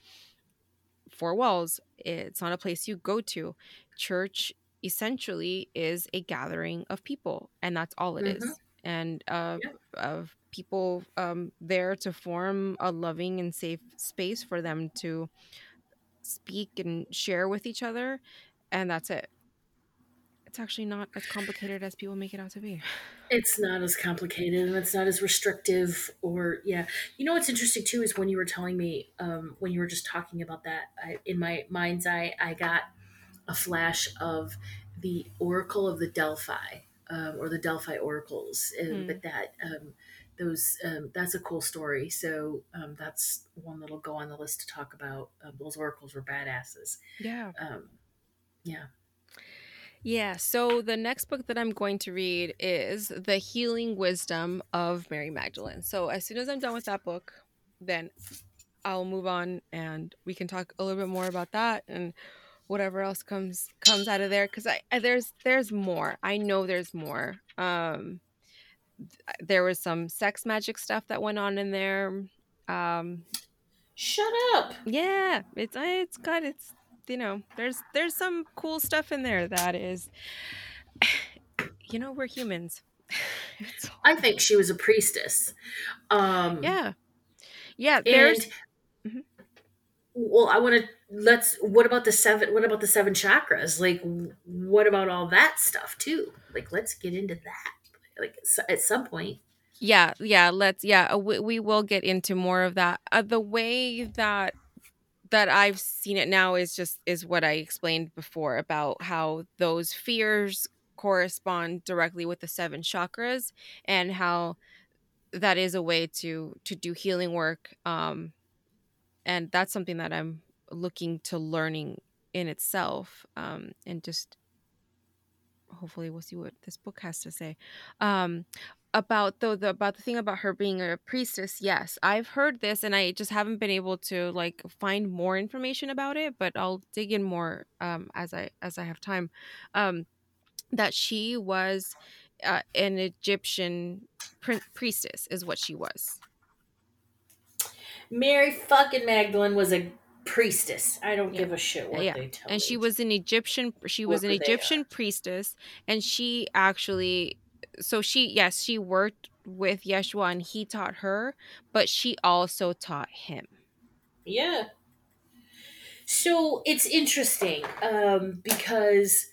four walls. It's not a place you go to. Church essentially is a gathering of people, and that's all it mm-hmm. is. And uh, yeah. of people um, there to form a loving and safe space for them to speak and share with each other, and that's it. It's actually not as complicated as people make it out to be. It's not as complicated and it's not as restrictive or yeah. You know what's interesting too is when you were telling me um, when you were just talking about that, I, in my mind's eye, I got a flash of the Oracle of the Delphi um, or the Delphi oracles, and, mm. but that um, those um, that's a cool story. So um, that's one that'll go on the list to talk about. Uh, those oracles were badasses. Yeah. Um, yeah. Yeah. So the next book that I'm going to read is The Healing Wisdom of Mary Magdalene. So as soon as I'm done with that book, then I'll move on and we can talk a little bit more about that and whatever else comes comes out of there because I, I there's there's more. I know there's more. Um there was some sex magic stuff that went on in there. Um, Shut up. Yeah, it's it's got it's you know there's there's some cool stuff in there that is you know we're humans. I think she was a priestess. Um, yeah, yeah. There's. And, mm-hmm. Well, I want to let's. What about the seven? What about the seven chakras? Like, what about all that stuff too? Like, let's get into that like at some point. Yeah yeah let's yeah uh, we, we will get into more of that. Uh, the way that that i've seen it now is just is what i explained before about how those fears correspond directly with the seven chakras and how that is a way to to do healing work um and that's something that i'm looking to learning in itself um and just hopefully we'll see what this book has to say. Um about the, the about the thing about her being a priestess yes i've heard this and i just haven't been able to like find more information about it but i'll dig in more um as i as i have time. Um that she was uh, an egyptian priestess is what she was. Mary fucking magdalene was a priestess. I don't yeah. give a shit what yeah. they tell me. And she was an Egyptian she was an Egyptian priestess and she actually so she yes, she worked with Yeshua and he taught her, but she also taught him. Yeah. So it's interesting um because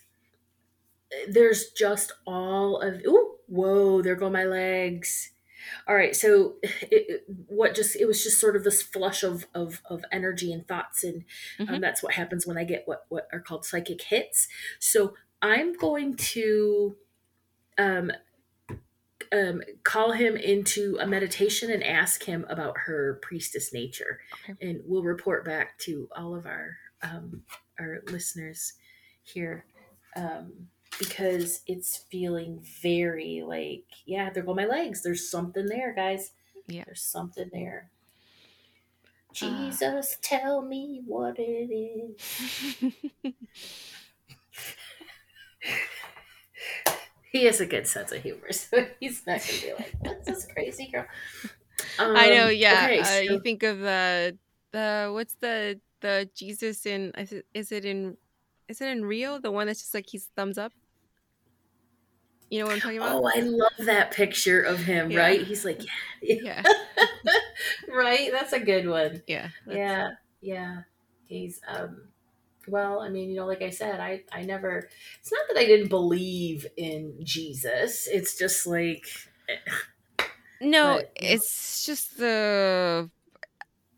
there's just all of oh whoa there go my legs all right so it, what just it was just sort of this flush of of, of energy and thoughts and um, mm-hmm. um, that's what happens when i get what what are called psychic hits so i'm going to um, um, call him into a meditation and ask him about her priestess nature, Okay. and we'll report back to all of our um, our listeners here um, because it's feeling very like yeah, there go my legs. There's something there, guys. Yeah. there's something there. Uh. Jesus, tell me what it is. He has a good sense of humor, so he's not gonna be like, "What's this crazy girl?" I know, Um, yeah. okay, uh, you think of the the what's the the Jesus in is it, is it in is it in Rio? The one that's just like he's thumbs up. You know what I'm talking about? oh, I love that picture of him. Yeah. Right? He's like, yeah, yeah. right. That's a good one. yeah, Yeah, yeah. He's um. Well, I mean, you know, like I said, I I never. It's not that I didn't believe in Jesus. It's just like No, But- it's just the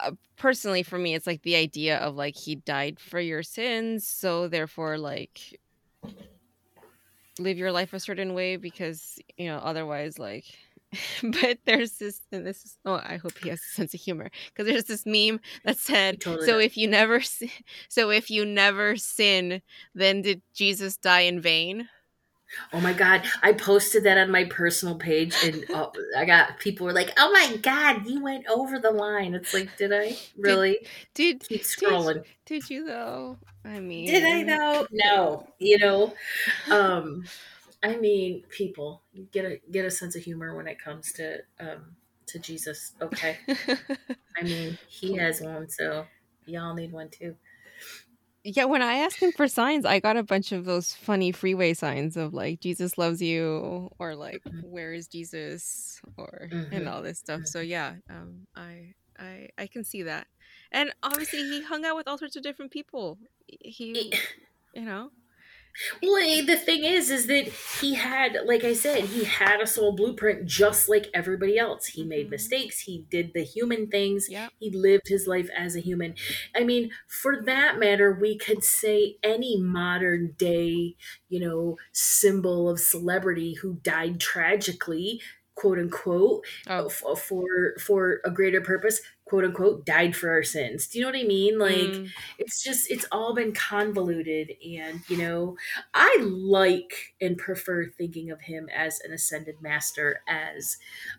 uh, personally for me, it's like the idea of like he died for your sins, so therefore, like live your life a certain way because you know otherwise, like. but there's this, and this is. Oh, I hope he has a sense of humor because there's this meme that said, totally "So if you never, sin, so if you never sin, then did Jesus die in vain?" Oh my god! I posted that on my personal page, and uh, I got people were like, "Oh my god, you went over the line." It's like, did I really Did keep scrolling? did you though? I mean, Did I though? No, you know. Um, I mean, people get a get a sense of humor when it comes to um to Jesus. Okay, I mean, he has one, so y'all need one too. Yeah, when I asked him for signs, I got a bunch of those funny freeway signs of like Jesus loves you or like Mhm. where is Jesus or Mhm. and all this stuff. So yeah, um I I I can see that. And obviously he hung out with all sorts of different people. He you know. Well, eh, the thing is, is that he had, like I said, he had a soul blueprint just like everybody else. He made Mhm. mistakes. He did the human things. Yeah. He lived his life as a human. I mean, for that matter, we could say any modern day, you know, symbol of celebrity who died tragically, quote unquote, Oh. for for a greater purpose, quote unquote, died for our sins. Do you know what I mean? Like mm, it's just it's all been convoluted and you know i like and prefer thinking of him as an ascended master as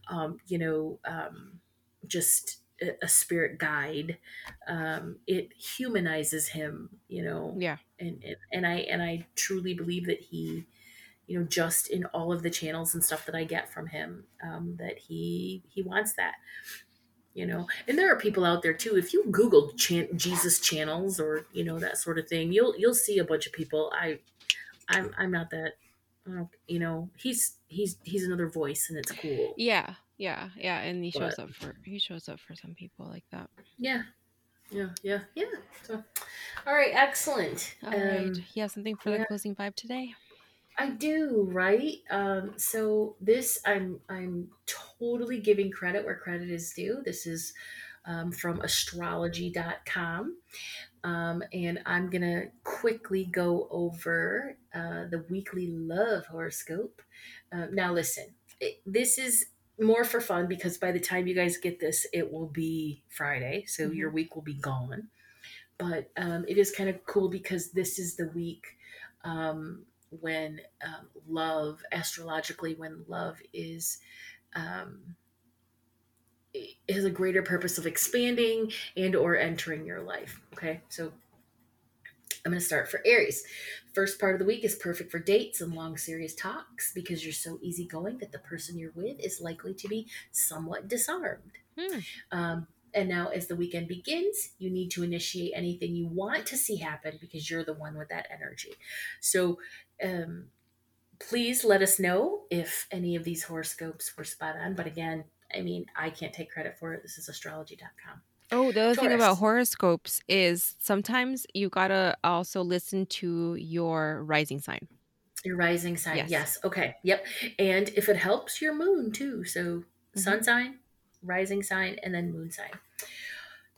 um you know um just a, a spirit guide um it humanizes him you know yeah. and, and and i and i truly believe that he you know just in all of the channels and stuff that i get from him um that he he wants that you know and there are people out there too if you google chan- jesus channels or you know that sort of thing you'll you'll see a bunch of people i i'm i'm not that you know he's he's he's another voice and it's cool Yeah. Yeah. Yeah, and he shows up for he shows up for some people like that. yeah yeah yeah yeah so all right excellent All right. um You have something for yeah. the closing vibe today? I do, right? Um, so this I'm I'm totally giving credit where credit is due. This is um, from astrology.com. Um, and I'm gonna quickly go over uh, the weekly love horoscope. Uh, now listen, it, this is more for fun because by the time you guys get this, it will be Friday, so Mhm. your week will be gone. But um, it is kind of cool because this is the week um, when um, love astrologically when love is um, has a greater purpose of expanding and or entering your life okay so i'm going to start for aries first part of the week is perfect for dates and long serious talks because you're so easygoing that the person you're with is likely to be somewhat disarmed Hmm. um, and now, as the weekend begins, you need to initiate anything you want to see happen because you're the one with that energy. So, um, please let us know if any of these horoscopes were spot on. But again, I mean, I can't take credit for it. This is astrology.com. Oh, the other thing about horoscopes is sometimes you gotta also listen to your rising sign. Your rising sign. Yes. Yes. Okay. Yep. And if it helps, your moon too. So, Mhm. sun sign, rising sign, and then moon sign.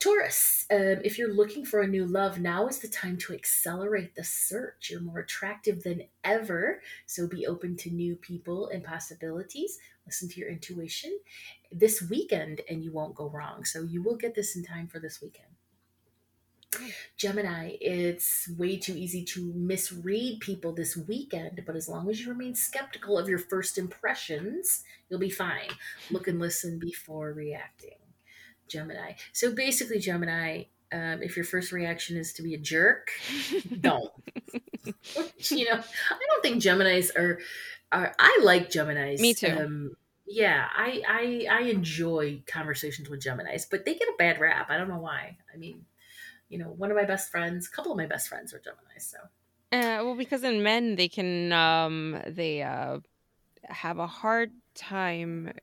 Taurus, um, if you're looking for a new love, now is the time to accelerate the search. You're more attractive than ever, so be open to new people and possibilities. Listen to your intuition this weekend, and you won't go wrong. So you will get this in time for this weekend. Gemini, it's way too easy to misread people this weekend, but as long as you remain skeptical of your first impressions, you'll be fine. Look and listen before reacting. Gemini. So basically, Gemini, um, if your first reaction is to be a jerk, don't. you know, I don't think Geminis are. are I like Geminis. Me too. Um, yeah, I, I I enjoy conversations with Geminis, but they get a bad rap. I don't know why. I mean, you know, one of my best friends, a couple of my best friends are Geminis. So, Uh, well, because in men they can um they uh have a hard time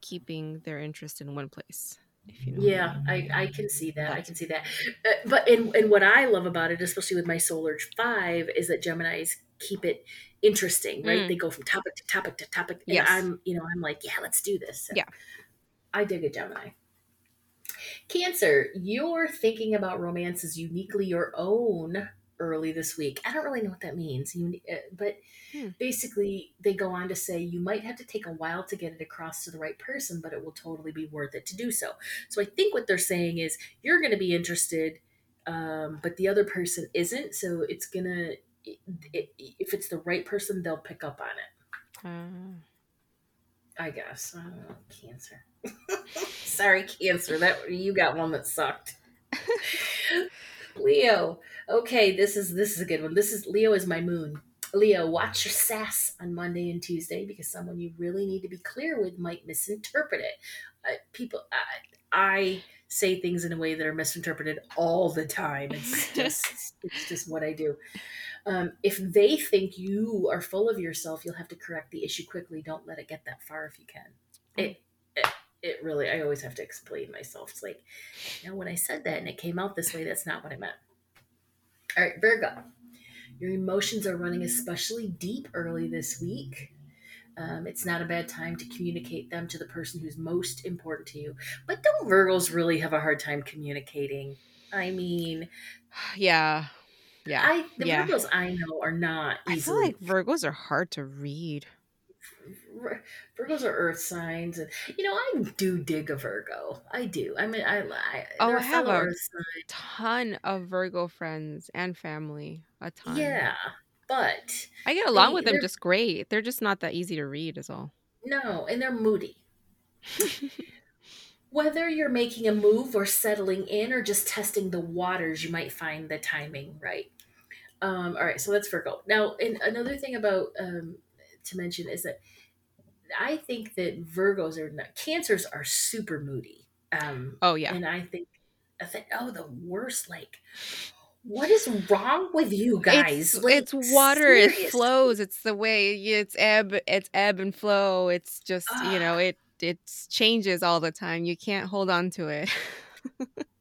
keeping their interest in one place. If you know. what I yeah, mean. I, I can see that. I can see that. Uh, but and and what I love about it, especially with my Solar Five, is that Gemini's keep it interesting. Right? Mm. They go from topic to topic to topic. And Yes. I'm you know I'm like yeah, let's do this. Yeah. I dig a Gemini. Cancer, you're thinking about romance as uniquely your own early this week. I don't really know what that means, Uni- uh, but Hmm. basically they go on to say you might have to take a while to get it across to the right person, but it will totally be worth it to do so. So I think what they're saying is you're going to be interested, um, but the other person isn't. So it's gonna, it, it, if it's the right person, they'll pick up on it. Uh, I guess. I don't know. Cancer. Sorry, Cancer. That you got one that sucked. Leo. Okay, this is this is a good one. This is Leo is my moon. Leo, watch your sass on Monday and Tuesday because someone you really need to be clear with might misinterpret it. Uh, people, I, I say things in a way that are misinterpreted all the time. It's just it's just what I do. Um, if they think you are full of yourself, you'll have to correct the issue quickly. Don't let it get that far if you can. It, it, really, I always have to explain myself. It's like, you know, when I said that and it came out this way, that's not what I meant. All right, Virgo. Your emotions are running especially deep early this week. Um, it's not a bad time to communicate them to the person who's most important to you. But don't Virgos really have a hard time communicating? I mean, yeah. Yeah. I the yeah. Virgos I know are not I feel like Virgos are hard to read. Vir- Virgos are Earth signs, and you know I do dig a Virgo. I do. I mean, I, I Oh, I have a- Ton of Virgo friends and family. A ton. Yeah, but I get along They- with them just great. They're just not that easy to read, is all. no, and they're moody. Whether you're making a move or settling in or just testing the waters, you might find the timing right. Um, all right, so that's Virgo. Now, and another thing about um, to mention is that I think that Virgos are not cancers are super moody. Um, Oh yeah. and I think I think oh the worst like what is wrong with you guys? It's, Like, it's water. It flows. It's the way it's ebb. It's ebb and flow. It's just you know it it changes all the time. You can't hold on to it.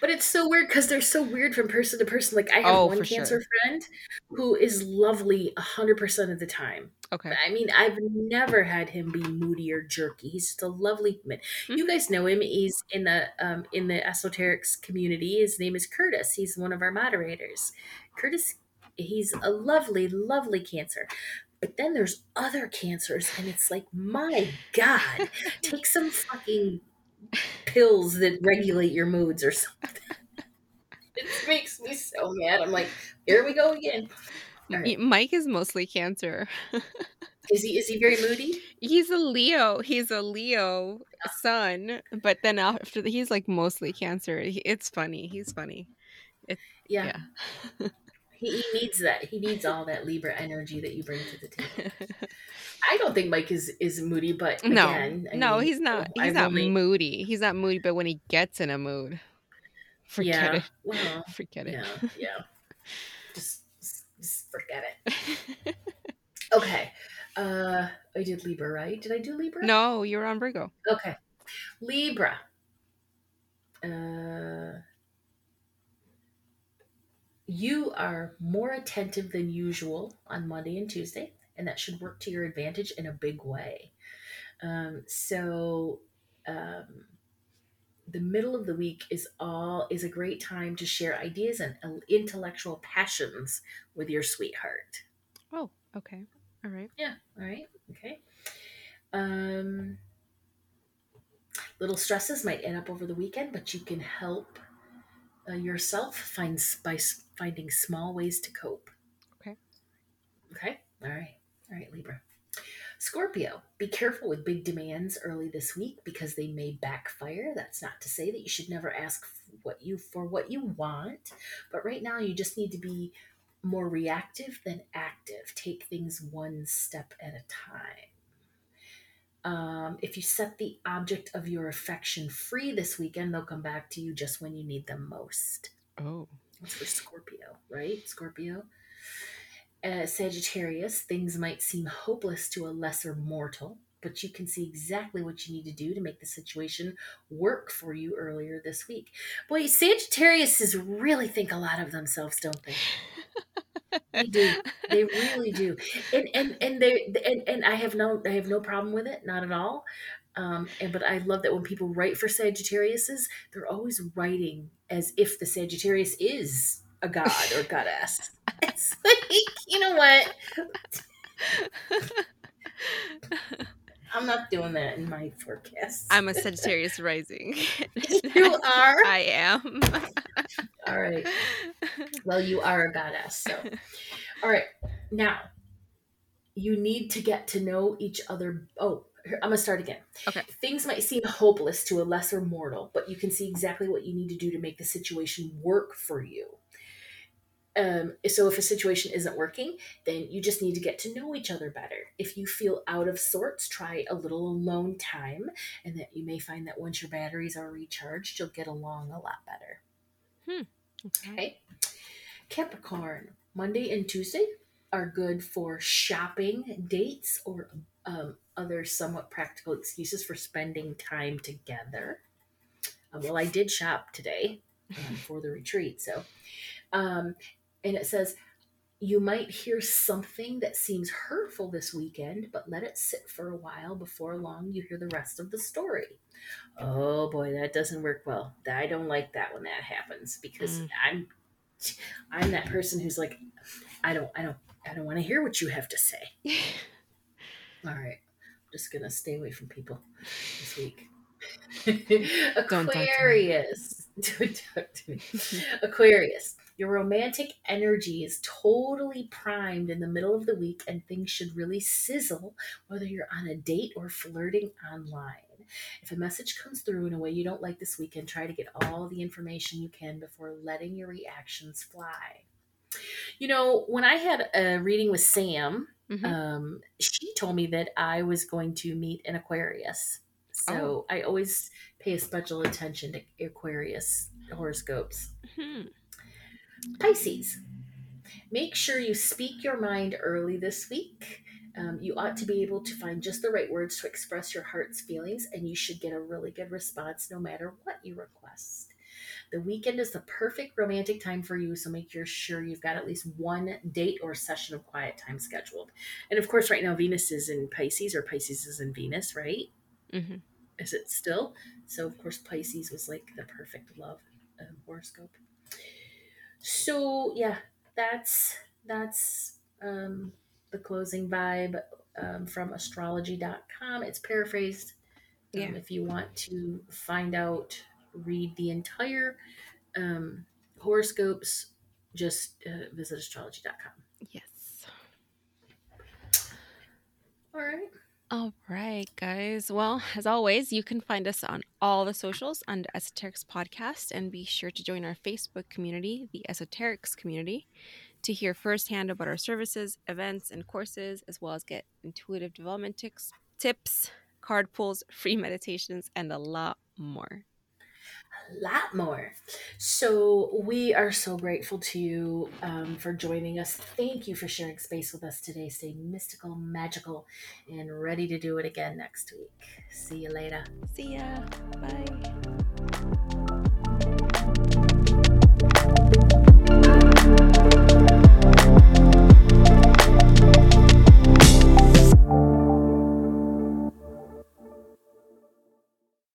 But it's so weird because they're so weird from person to person. Like I have Oh, one cancer sure. friend who is lovely hundred percent of the time. okay. I mean, I've never had him be moody or jerky. He's just a lovely human. You guys know him. He's in the um, in the Esoterix community. His name is Curtis. He's one of our moderators. Curtis, he's a lovely, lovely cancer. But then there's other cancers, and it's like, my God, take some fucking pills that regulate your moods or something. It makes me so mad. I'm like, here we go again. All right. Y- Mike is mostly Cancer. Is he is he very moody? He's a Leo. He's a Leo sun, but then after the, he's like mostly Cancer. He- It's funny. He's funny. Yeah. Yeah. He, he needs that. He needs all that Libra energy that you bring to the table. I think Mike is is moody, but no, again, no, mean, he's not. I He's not really- moody. He's not moody. But when he gets in a mood, forget yeah, it. Well, Forget it. yeah, yeah. Just, just, just forget it. Okay. Uh, I did Libra, right? Did I do Libra? no, you're on Virgo. Okay. Libra. Uh, you are more attentive than usual on Monday and Tuesday, and that should work to your advantage in a big way. Um, so, um, the middle of the week is all is a great time to share ideas and intellectual passions with your sweetheart. Oh, okay. All right. Yeah. All right. Okay. Um, little stresses might add up over the weekend, but you can help uh, yourself find by finding small ways to cope. Okay. Okay. All right. All right, Libra. Scorpio, be careful with big demands early this week because they may backfire. That's not to say that you should never ask what you for what you want, but right now you just need to be more reactive than active. Take things one step at a time. Um, if you set the object of your affection free this weekend, they'll come back to you just when you need them most. Oh. That's for Scorpio, right? Scorpio. Uh, Sagittarius, things might seem hopeless to a lesser mortal, but you can see exactly what you need to do to make the situation work for you earlier this week. Boy, Sagittarius really think a lot of themselves, don't they? They do. They really do. And and and they and, and I have no I have no problem with it, not at all. Um, and but I love that when people write for Sagittariuses, they're always writing as if the Sagittarius is a god or goddess. It's like, you know what? I'm not doing that in my forecast. I'm a Sagittarius rising. you are? I am. All right. Well, you are a goddess. So, all right. Now, you need to get to know each other. Oh, here, I'm going to start again. Okay. Things might seem hopeless to a lesser mortal, but you can see exactly what you need to do to make the situation work for you. Um, so, if a situation isn't working, then you just need to get to know each other better. If you feel out of sorts, try a little alone time, and that you may find that once your batteries are recharged, you'll get along a lot better. Okay. Okay. Capricorn, Monday and Tuesday are good for shopping, dates, or um, other somewhat practical excuses for spending time together. Uh, well, I did shop today um, for the retreat. So, um, and it says, you might hear something that seems hurtful this weekend, but let it sit for a while. Before long, you hear the rest of the story. Oh boy, that doesn't work well. I don't like that when that happens because Mm. I'm I'm that person who's like, I don't, I don't, I don't want to hear what you have to say. All right, I'm just gonna stay away from people this week. to. Aquarius, don't talk to me. Aquarius, your romantic energy is totally primed in the middle of the week, and things should really sizzle whether you're on a date or flirting online. If a message comes through in a way you don't like this weekend, try to get all the information you can before letting your reactions fly. You know, when I had a reading with Sam, Mhm. um, she told me that I was going to meet an Aquarius. So I always pay a special attention to Aquarius horoscopes. Hmm. Pisces, make sure you speak your mind early this week. Um, you ought to be able to find just the right words to express your heart's feelings, and you should get a really good response no matter what you request. The weekend is the perfect romantic time for you, so make sure you've got at least one date or session of quiet time scheduled. And of course, right now, Venus is in Pisces, or Pisces is in Venus, right? Mhm. Is it still? So, of course, Pisces was like the perfect love um, horoscope. So, yeah, that's that's um, the closing vibe um, from astrology.com. It's paraphrased. Um, Yeah. if you want to find out, read the entire um, horoscopes, just uh, visit astrology.com. Yes. All right. All right, guys. Well, as always, you can find us on all the socials under Esoterix Podcast and be sure to join our Facebook community, the Esoterix Community, to hear firsthand about our services, events, and courses, as well as get intuitive development tips, tips card pulls, free meditations, and a lot more. Lot more. So we are so grateful to you um, for joining us. Thank you for sharing space with us today. Stay mystical, magical, and ready to do it again next week. See you later. See ya. Bye.